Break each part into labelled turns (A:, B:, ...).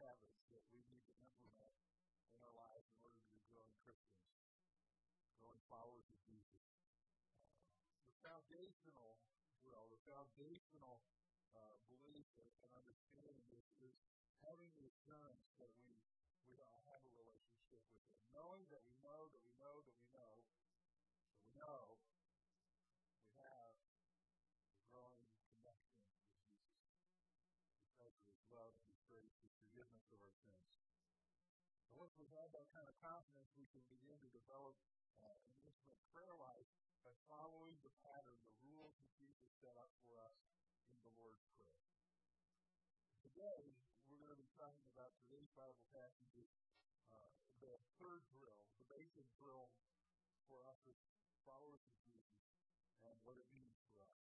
A: habits that we need to implement in our lives in order to be growing Christians, growing followers of Jesus. Uh, the foundational, well, the foundational uh, belief and understanding is, is having the assurance that we we all have a relationship with Him, knowing that we know that we know that we know that we know we have a growing connection with Jesus because of His love and Grace, His forgiveness of our sins. And once we have that kind of confidence, we can begin to develop uh, an intimate prayer life by following the pattern, the rules that Jesus set up for us in the Lord's Prayer. Today, we're going to be talking about today's Bible passage, uh, the third drill, the basic drill for us as followers of Jesus, and what it means for us.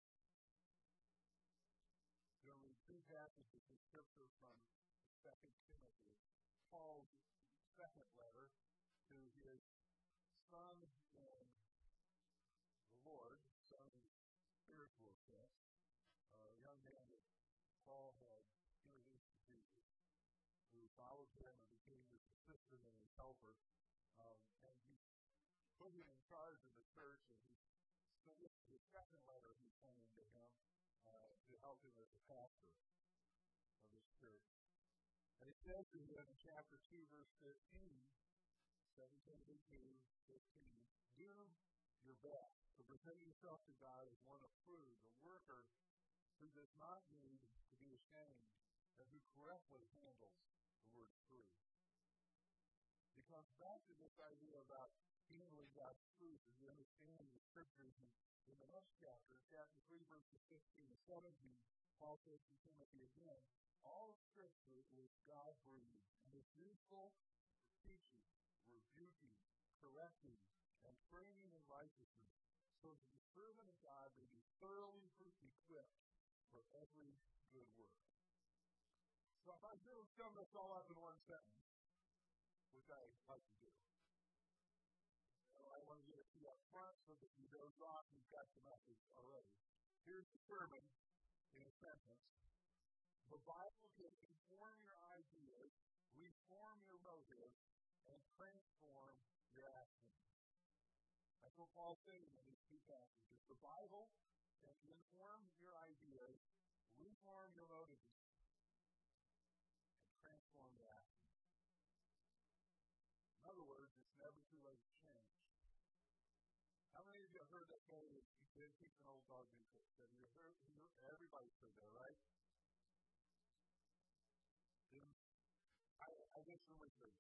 A: We're going to read two passages of Scripture from 2 Timothy, Paul's second letter to his son in the Lord, son in spiritual sense, a young man that Paul had introduced to Jesus, who followed him and became his assistant and his helper. Um, and he put him in charge of the church, and he so this is the second letter he's sending to him uh, to help him as a pastor of this church. And he says to him in chapter 2, verse 15, 17 2, 15, do your best to present yourself to God as one approved, a worker who does not need to be ashamed, and who correctly handles the word truth. It comes back to this idea about handling God's truth and understanding the scriptures. In the next chapter, chapter 3, verses 15 and 17, Paul says to Timothy again, all scripture is God breathed and is useful for teaching, rebuking, correcting, and training in righteousness, so that the servant of God may be thoroughly equipped for every good work. So if I do sum this all up in one sentence, which I like to do, I want to get it to you up front so that you doze off, you've got the message already. Here's the sermon in a sentence. The Bible can inform your ideas, reform your motives, and transform your actions. That's what Paul's saying in these two passages. The Bible can inform your ideas, reform your motives, the action. In other words, it's never too late to change. How many of saying, you can keep an old dog new coat? Have you heard, everybody said that, right? I, I guess the research.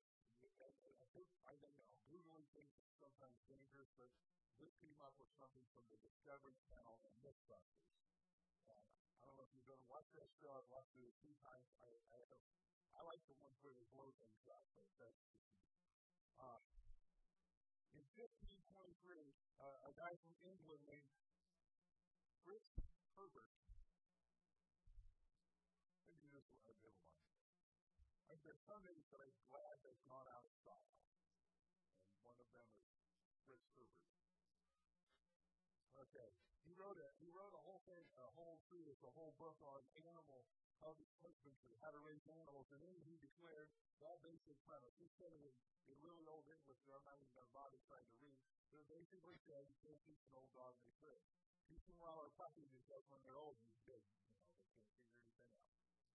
A: I don't know. Googling things is sometimes dangerous, but this came up with something from the Discovery Channel and Mythbusters. And I don't know if you've ever watched that show. I've watched it a few times. I, I I like the ones where they blow things up, but that's just me. Uh, in 1523, uh, a guy from England named Fritz Herbert, maybe this will have never mind. I said, some names that I'm glad they've gone out of style. And one of them is Fitzherbert. Okay. He wrote a he wrote a whole thing, a whole treatise, a whole book on animal husbandry, how to raise animals, and then he declared that basic premise. He said it in, in really old English that I'm not even going to bother trying to read. It basically you can't teach an old dog new tricks. Teach them while they're puppies because when they're old, he's big. You know, they can't figure anything out.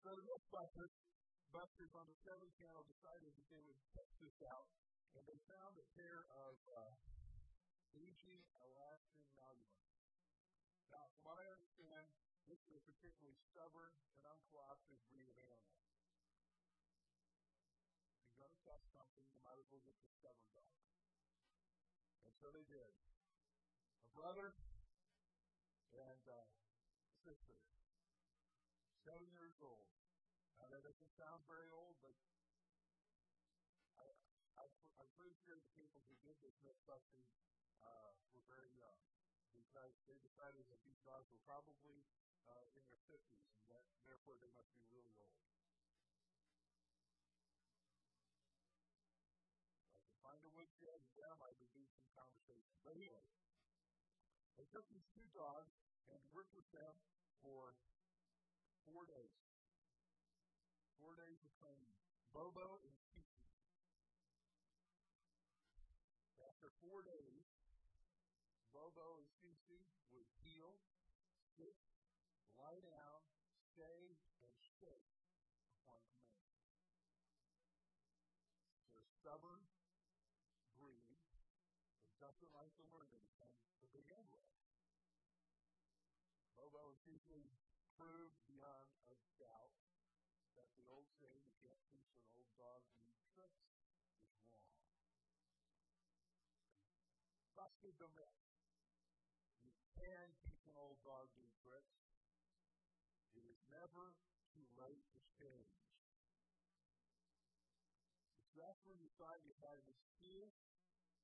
A: So the Mythbusters, Busters on the Seven Channel decided that they would test this out, and they found a pair of uh, aging Alaskan Malamutes. Now, from what I understand, this is a particularly stubborn and uncooperative breed of animal. If you're going to test something, you might as well get the stubborn dog. And so they did. A brother and a sister, seven years old. Now that doesn't sound very old, but I, I, I'm pretty sure the people who did this myth busting uh, were very young because they decided that these dogs were probably uh, in their 50s, and that, therefore they must be really old. I can find a woodshed and them, I would do some conversation. But anyway, they took these two dogs and worked with them for four days. Four days of between Bobo and Kiki. After four days, Bobo and Kiki would heal, sit, lie down, stay, and shake upon command. They're stubborn, breed, and doesn't like to learn anything to begin with. Bobo and Kiki proved beyond a doubt that the old saying, you can't teach an old dog new tricks, is wrong. Busted the. You can teach an old dog new tricks. Never too late to change. If that's where you find you have an excuse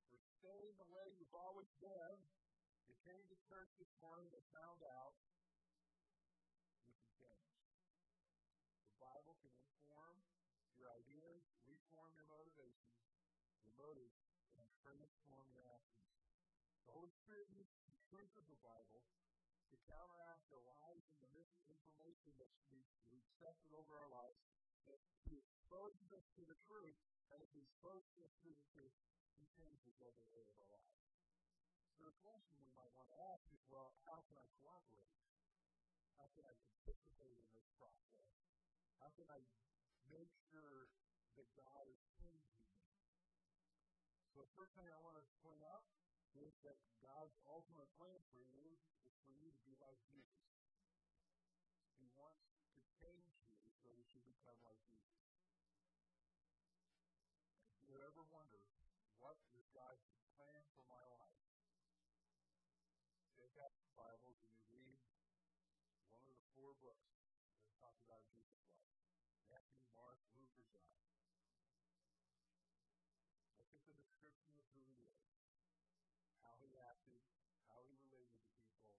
A: for staying the way you've always been, you came to church this morning and found out you can change. The Bible can inform your ideas, reform your motivations, your motives, and transform your actions. The Holy Spirit uses the truth of the Bible to counteract the lies and the misinformation that we've accepted over our lives. He exposes us to the truth, and if He exposes us to the truth, He changes every area of our lives. So the question we might want to ask is, well, how can I cooperate? How can I participate in this process? How can I make sure that God is changing me? So the first thing I want to point out is that God's ultimate plan for you is for you to be like Jesus. He wants to change you so that you become like Jesus. If you ever wonder, what is God's plan for my life? Take out the Bibles and you read one of the four books that talk about Jesus' life. Matthew, Mark, Luke, or John. Look at the description of who he is, acted, how he related to people.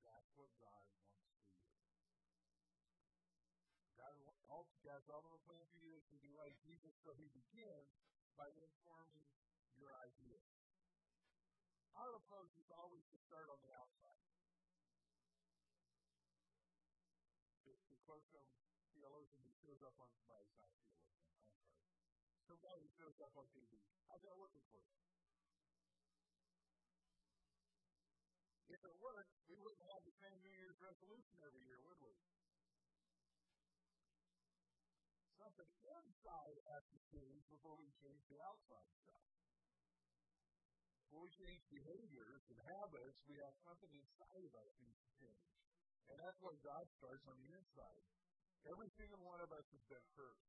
A: That's what God wants for you. God, God's ultimate plan for you to be like Jesus, so he begins by informing your ideas. Our approach is always to start on the outside. To quote some theologian who shows up on, not a theologian, I'm sorry. Somebody who shows up on TV. How's that working for you? If it worked, we wouldn't have the same New Year's resolution every year, would we? Something inside has to change before we change the outside stuff. Before we change behaviors and habits, we have something inside of us needs to change. And that's why God starts on the inside. Every single one of us has been hurt.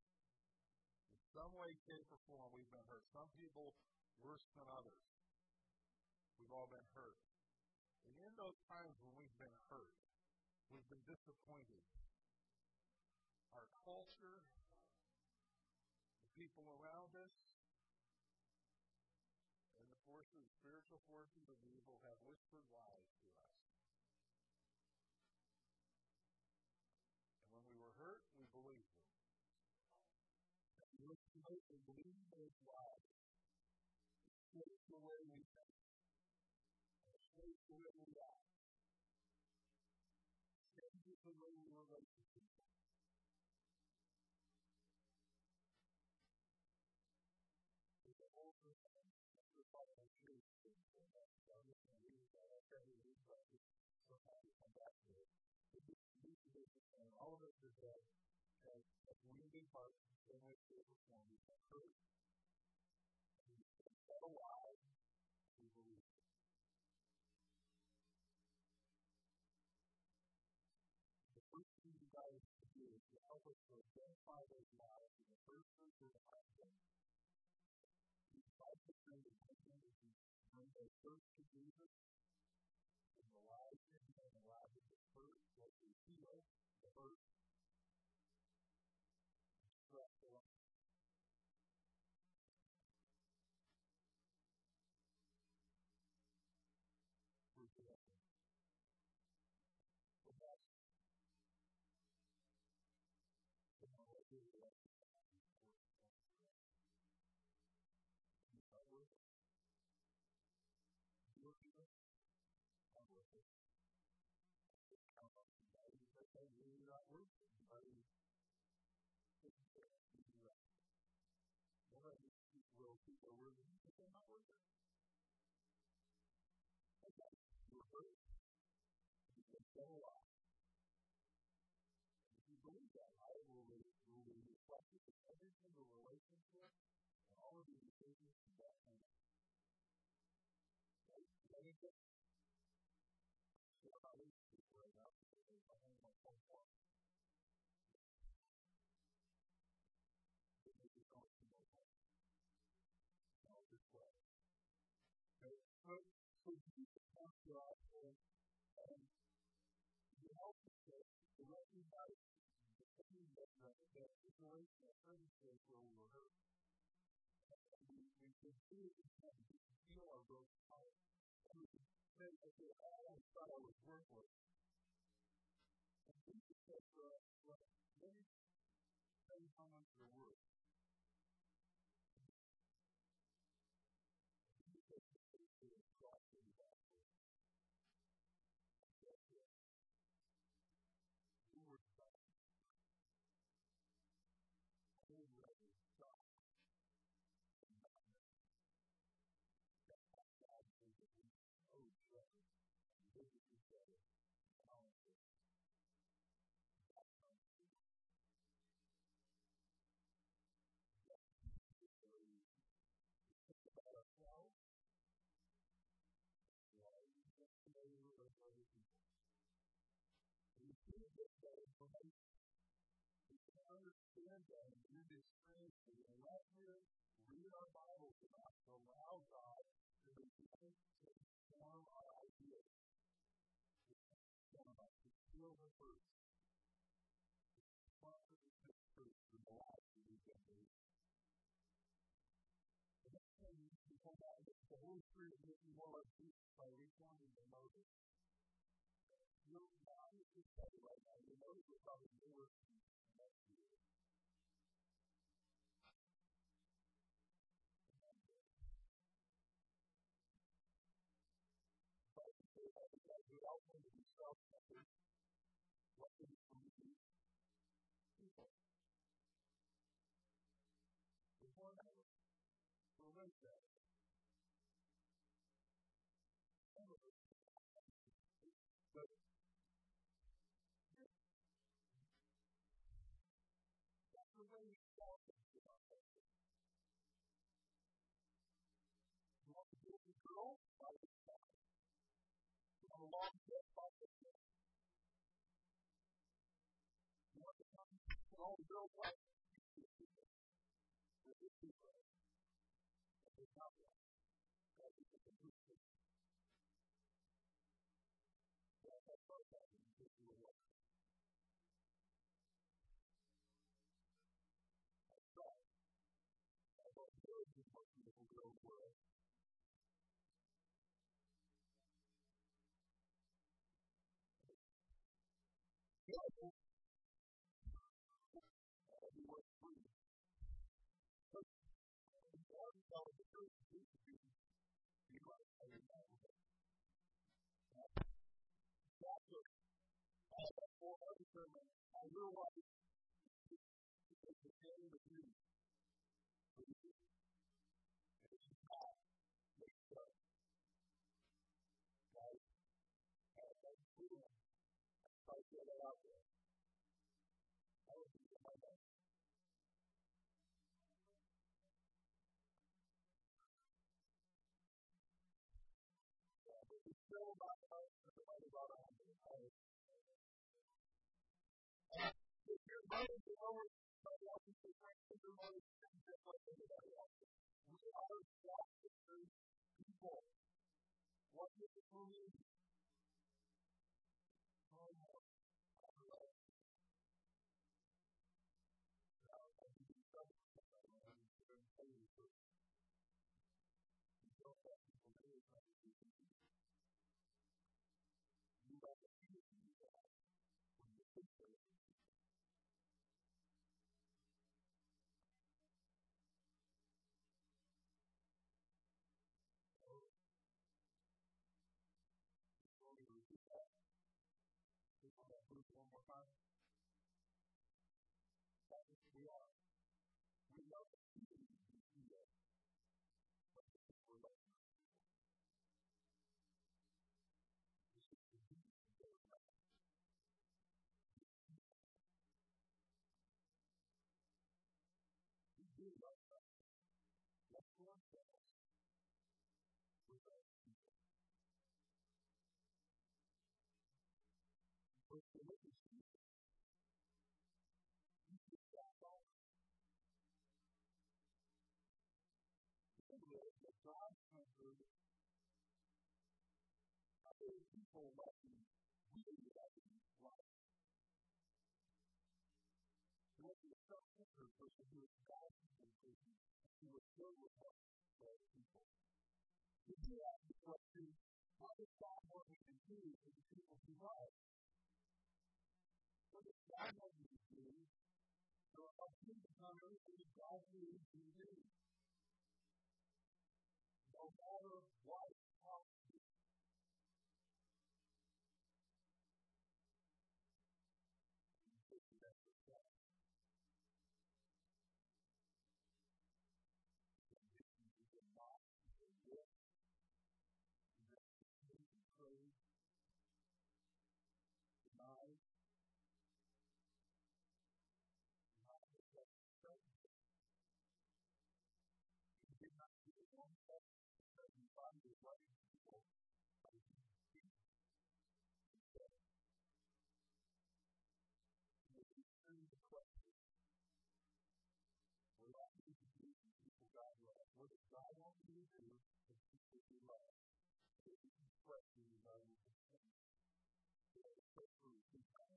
A: In some way, shape, or form, we've been hurt. Some people worse than others. We've all been hurt. And in those times when we've been hurt, we've been disappointed. Our culture, the people around us, and the forces, spiritual forces of evil have whispered lies to us. And when we were hurt, we believed them. We look to make and believe those lies. It's the way we think. It's the way we act. The way we relate to we it all of us is that as, as wounded hearts in some way, shape, or form, we have hurt. To identify those lies in the first thing to remind them. We invite them to remind them as we bring those first to Jesus and the lies in and allow them to hurt what we feel the hurt, stress the life. Resurrection. So right. Then I will people are worthy, but they're not worth it. Okay, you're hurt. You've been alive. If you believe that, I will, be reflected in every single relationship and all of the decisions you that point. Right? Anything? Just play. Okay, so, so you can come to us and, and help us to recognize the situation or circumstance where we were hurt. We, we can see it and we can feel our broken heart. And we can say, okay, I always thought I was worthless. And Jesus said for us, well, let me tell you how much. Understand that and do this transfer. And let him read our Bibles enough to allow God to begin to form our ideas. To the truth in the life that we've been. The next thing you come out of the Holy Spirit is making more like Jesus by reforming the motive. You're not just right now. Your motive is probably himself what did he believe? People. The one that was raised that. But that's the Before that, we'll wait. Thank you. know what? Thank you. I realize it's the same with you. I feel that out there. Yeah, but it's still about us and about us. If your mind is over somebody else's perspective, your mind is just like anybody else. We are self-centered people. What does it mean? Oh, no. one more time? We are. Ourselves with other people. But the witness you should stop off. Remember that God covered other people like we like life. He was a self-centered person who was God-centered person. He was filled with love for other people. He did ask the question, what does God want me to do for the people he loves? What does God want me to do so help him become everything God needs me to do? No matter he can question about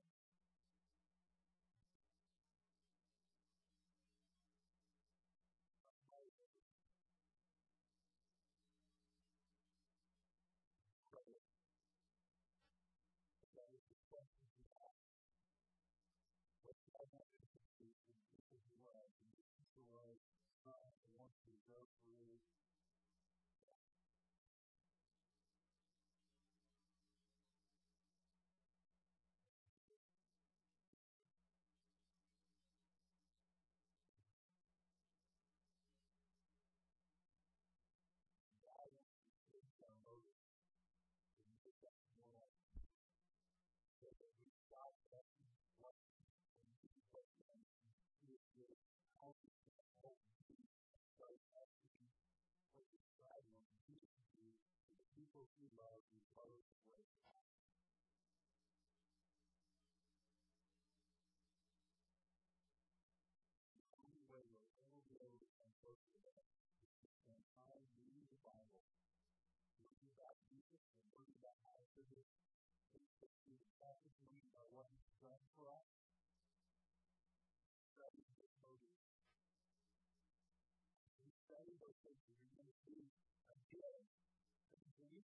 A: who love you both ways. The only way we'll ever be able to come close to that is to spend time reading the Bible, learning about Jesus, and learning about how to it. To the He's done study those things to see again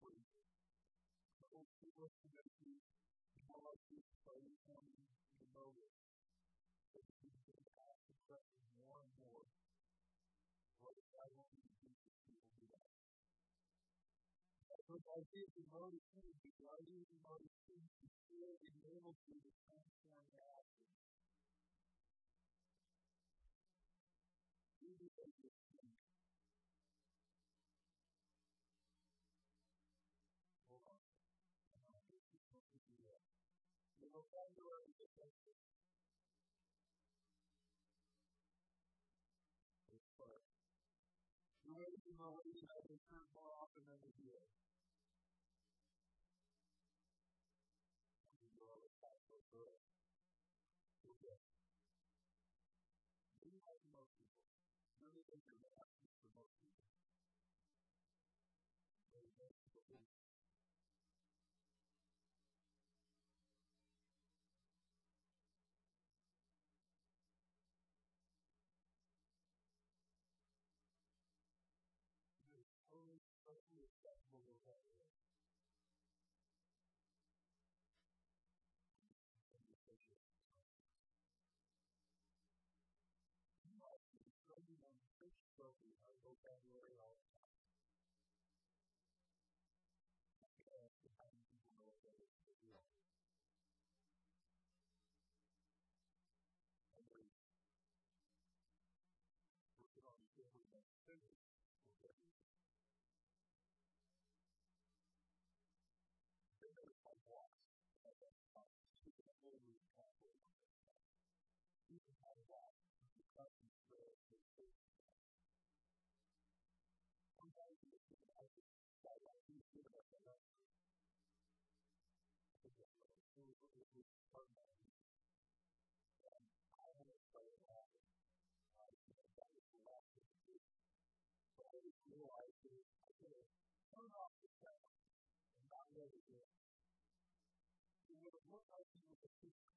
A: upward. So we look at the policies by becoming the motive. That we can have to practice more and more. What if I want to do this? People do that. But I think the motive changes. Why do the motive changes? It enables you to transform your actions. You do what you're vocabulary clear. You may be more often than you do. You most people that I could have turned off the sound and not let it in. It would have looked like he was a teacher.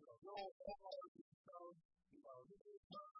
A: You know, no, all of these sounds, you know, this is not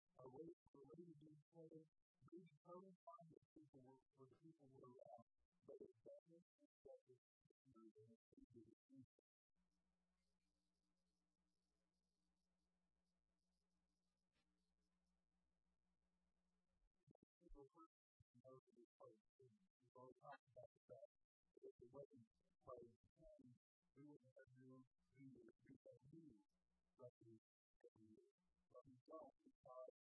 A: be behavior, our vocabulary, our way, way to be together, we determine time that people were, for the people were, and it's easier to see. People first know that it's part of the thing. We've already talked about the fact that if it wasn't part of the thing, we wouldn't have leaders, we would have new records every year. But we don't because we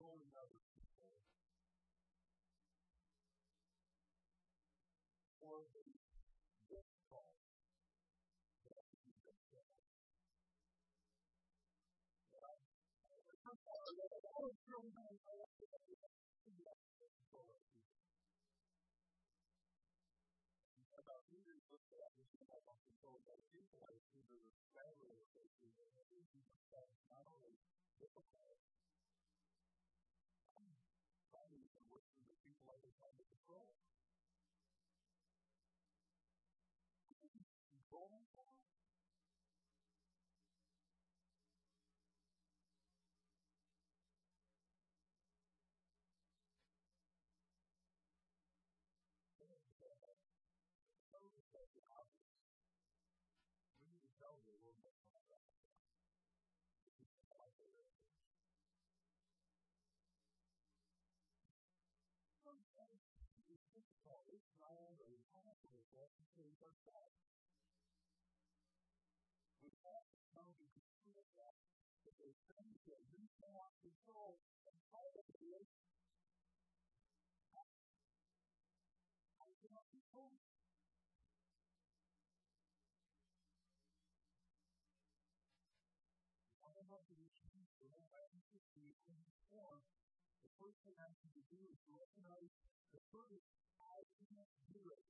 A: controlling other people, or the difficult that you themselves. Right? About leaders look at this have on control of other people, I assume there's a family of things that not only difficult, probably even worse than the people I was trying to control. Controlling someone? We need to tell you a little bit more about that. Sometimes it's difficult. It's not or to change ourselves. We have to come to control that. But there's things that we cannot control, and part of it is I cannot control about the issues that I have to see in the form, the first thing I need to do is recognize the first I can't do it.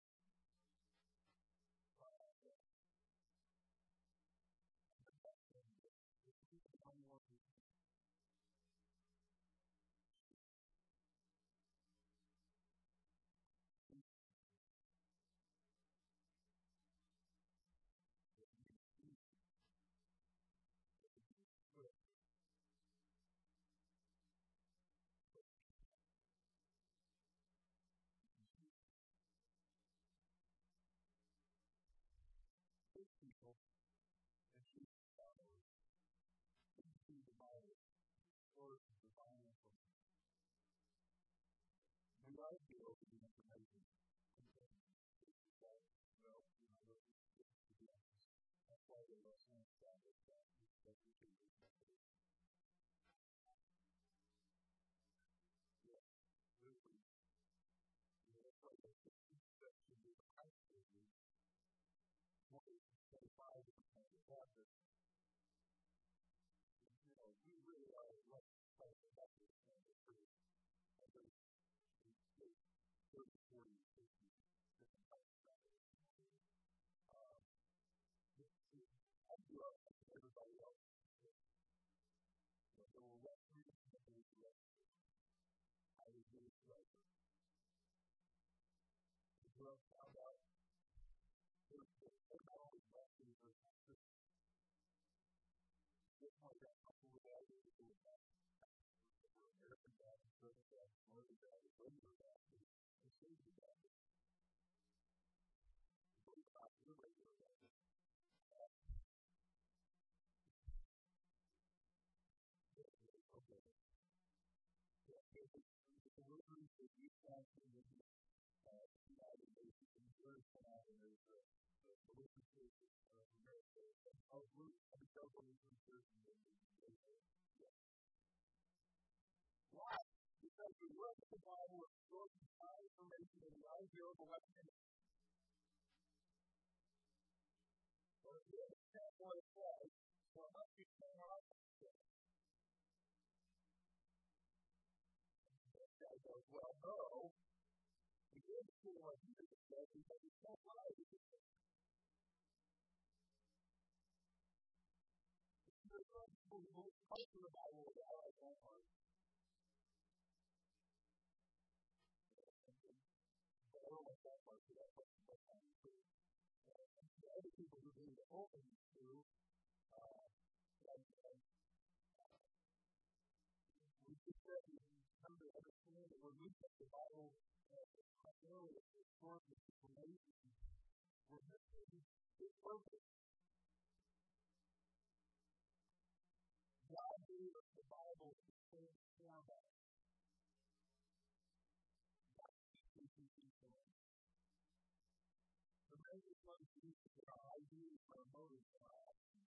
A: Up, found out they're that you in the the the in the. Why? Because we look at the Bible source of information and the idea of election. Did see what Jesus said because it's not right. There's some people who won't come to the Bible with all their own heart. But I don't want that part to that person, but I'm too. The other people who need to open to, uh, like, uh, we just said we understand that we're looking the Bible We're missing its. God gave us the Bible the. God teaches people. The major one is our ideas, our motives, our actions.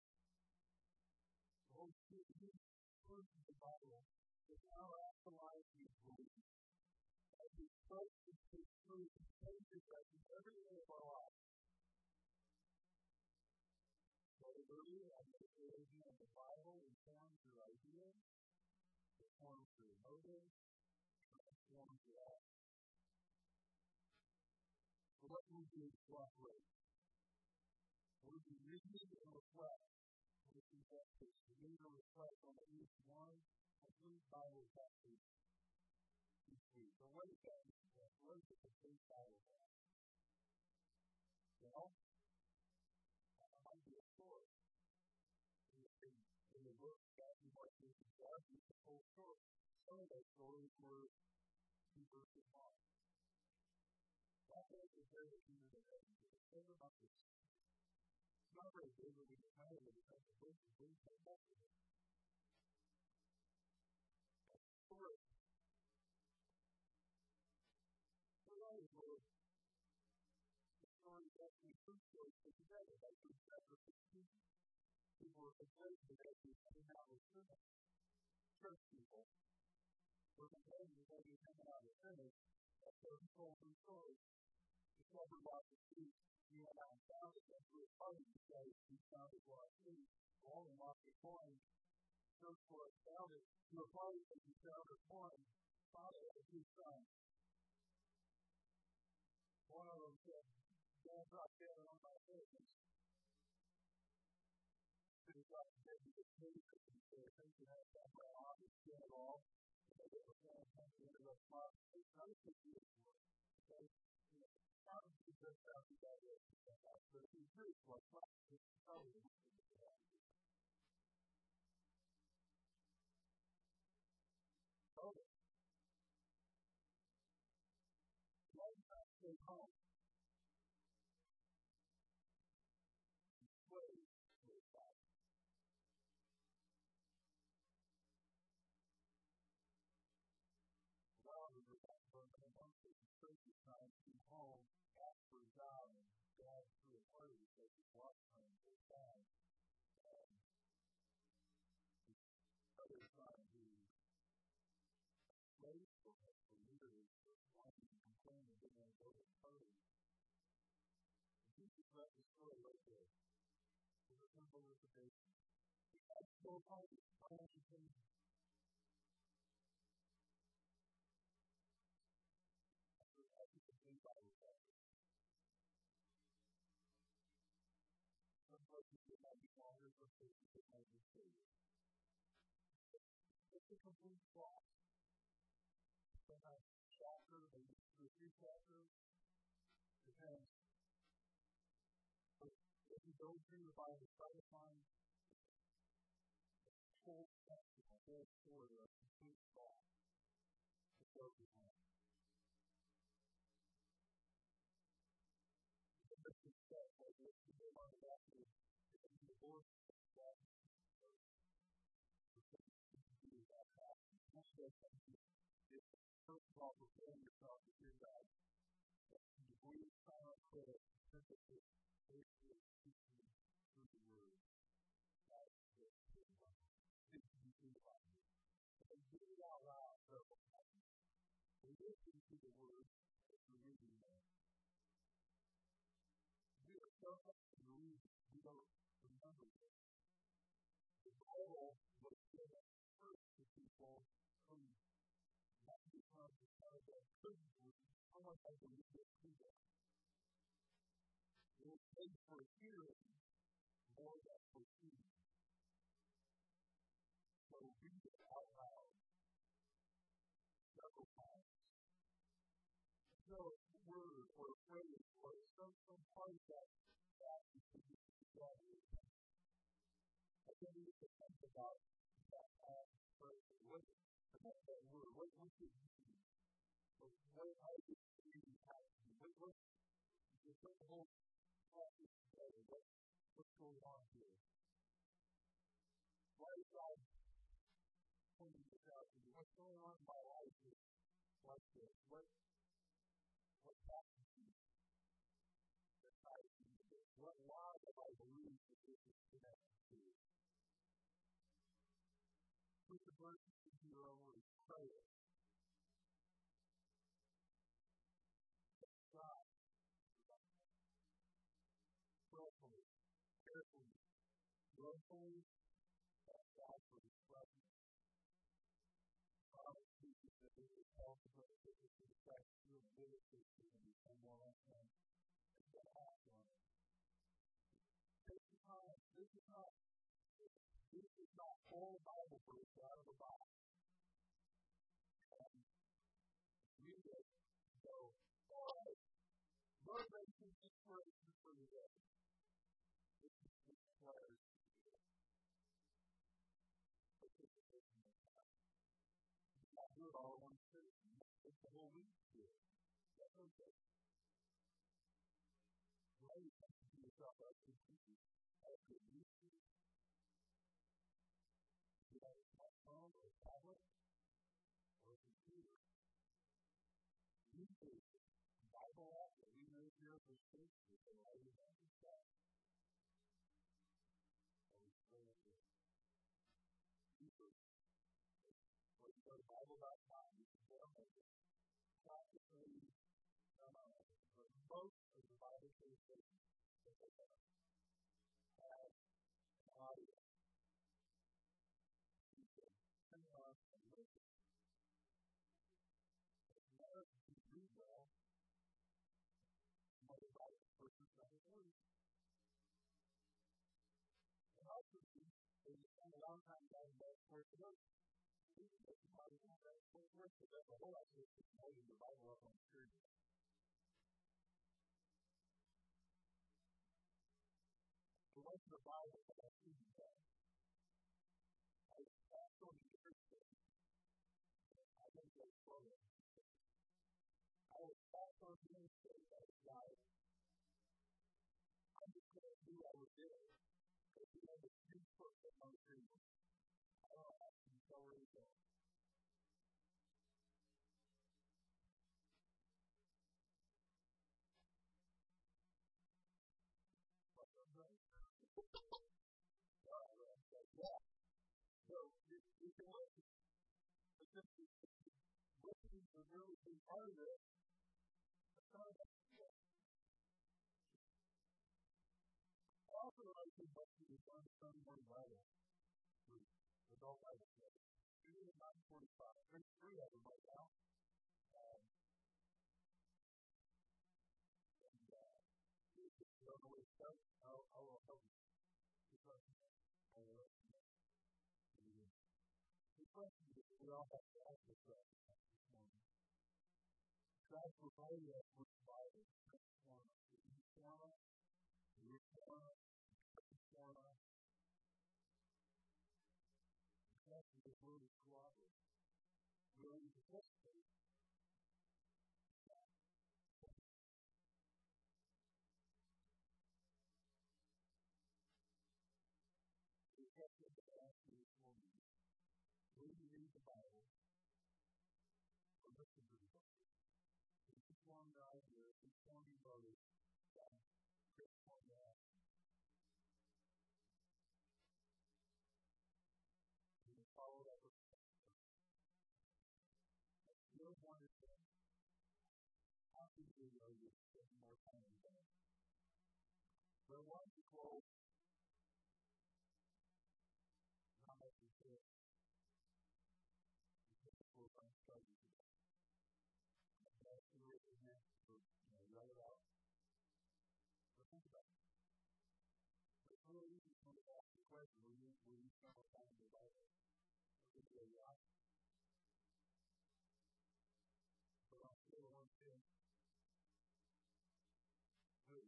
A: The Holy Spirit uses of the Bible to now actualize these beliefs. As we trust in His truth, He changes us in every of our life. Hallelujah. On the Bible informs your ideas, informs your motives, transforms your actions. So what we do to cooperate? We do read and reflect. We can get this read and reflect on at least one complete Bible chapter each week. So what is that? What is a complete Bible chapter? Well, that might be a story in the book, Matthew, Mark, Luke, and John, it's the whole story. Some of those stories were two verses long. That was the very beginning of heaven. It's never about this. It's not very big when we get tired of because the book is really much of it. Story. Stories were the we two stories put together, like in chapter 15 people were complaining because he was hanging out with sinners. Church people were complaining because he was out with sinners. So he told some stories. He covered lots of feet. He went out and found it and threw a party because he found it lost feet. All the lost their coin. Searched for it, found it. Threw a party because he found their coin. Found it with his son. One of them said, Don't drop dead on my face to God said to the Savior, and so I think you have to have my honest get it all. Because it was going to come to the response. It's not a big deal for it. Because, you know, prophecy just out the guy that but if he's rich, well, prophecy is probably the thing that party because his watch time. Um, other son, who played for him for years, was wanting to complain and didn't want to go to the party. And Jesus got the story right there. There's a simple recitation. So, how do you it might be some places it might be shorter. It's a complete plot. Sometimes chapter, maybe two or three chapters. Depends. But if you go through the Bible, try to find the whole section, the whole story, a complete plot to on. This what you on the left is all, preparing yourself to. You do to the We are so much to read. We don't their privilege, someone had it to. It was made for hearing more than for seeing. So read it out loud several times. So a word or a phrase or some, some part of that that you can And then you can think about that passage further. What, what that word? What, what does it what's going on here? What's going on in my life? What? What words. Willfully. Ask uh, God for His presence. Promise that this is to us, that this is give it to us, and become more like Him. And then act on it. Take the time. This is not, this is not whole Bible verse out of the box. Read it. Go, all right. Motivation, inspiration do it. That's okay. Why you have to do yourself up to teaching? As you need to. You have a smartphone or a tablet or a computer. You need Bible app that we use here for space with the writing and stuff. Or Practically. But most of the Bible translations that they have have an audio. You can turn it on and listen. If you want to read well, Bible person doesn't work. And also, spend a long time down the you get the most of the Bible that I see today. I also encourage them. I think they slow it. I was also being saved as God. I'm just going to do what I was doing. Because he had the true purpose on the tree. I I going. Yeah. So you, you can listen. But just listening to really be part of it. It's not about we've done some more Bible group, adult Bible study. Two at 945. There's three of them right now. Um, and uh, if you don't know where to start, I'll, I'll help you. Because I will question that we all have to ask ourselves this morning. God provided us with Bible to transform us, to inform us, to reform us, to transform us. Because of the word of cooperative. We're to participate When you read the Bible, or listen to the Bible, each one right here, each one you spending more time in God? But why don't you close? Not as you said. We're going to start you today. That's the reason here. So, you know, write it out. But think about it. It's really easy to ask the question, will you, will you spend more time in the Bible? Look at your life. But on a scale of 1 to 10, three.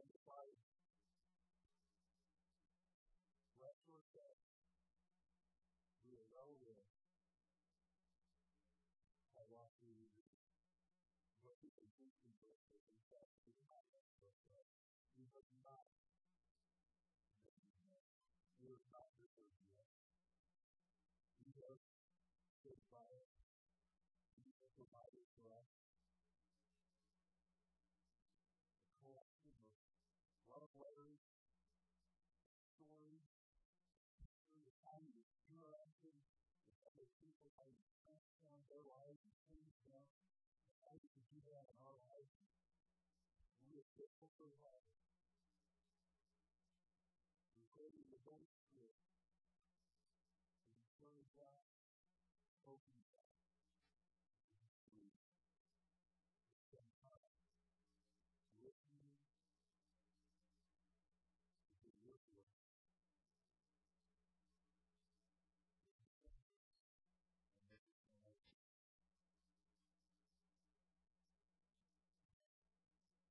A: Number five, yourself. We are well aware how long we what people think in birthday in fact we do not rest ourselves. We have not we are not deserved yet. And change them, and how we can do that in our lives. We are grateful for love. We pray that the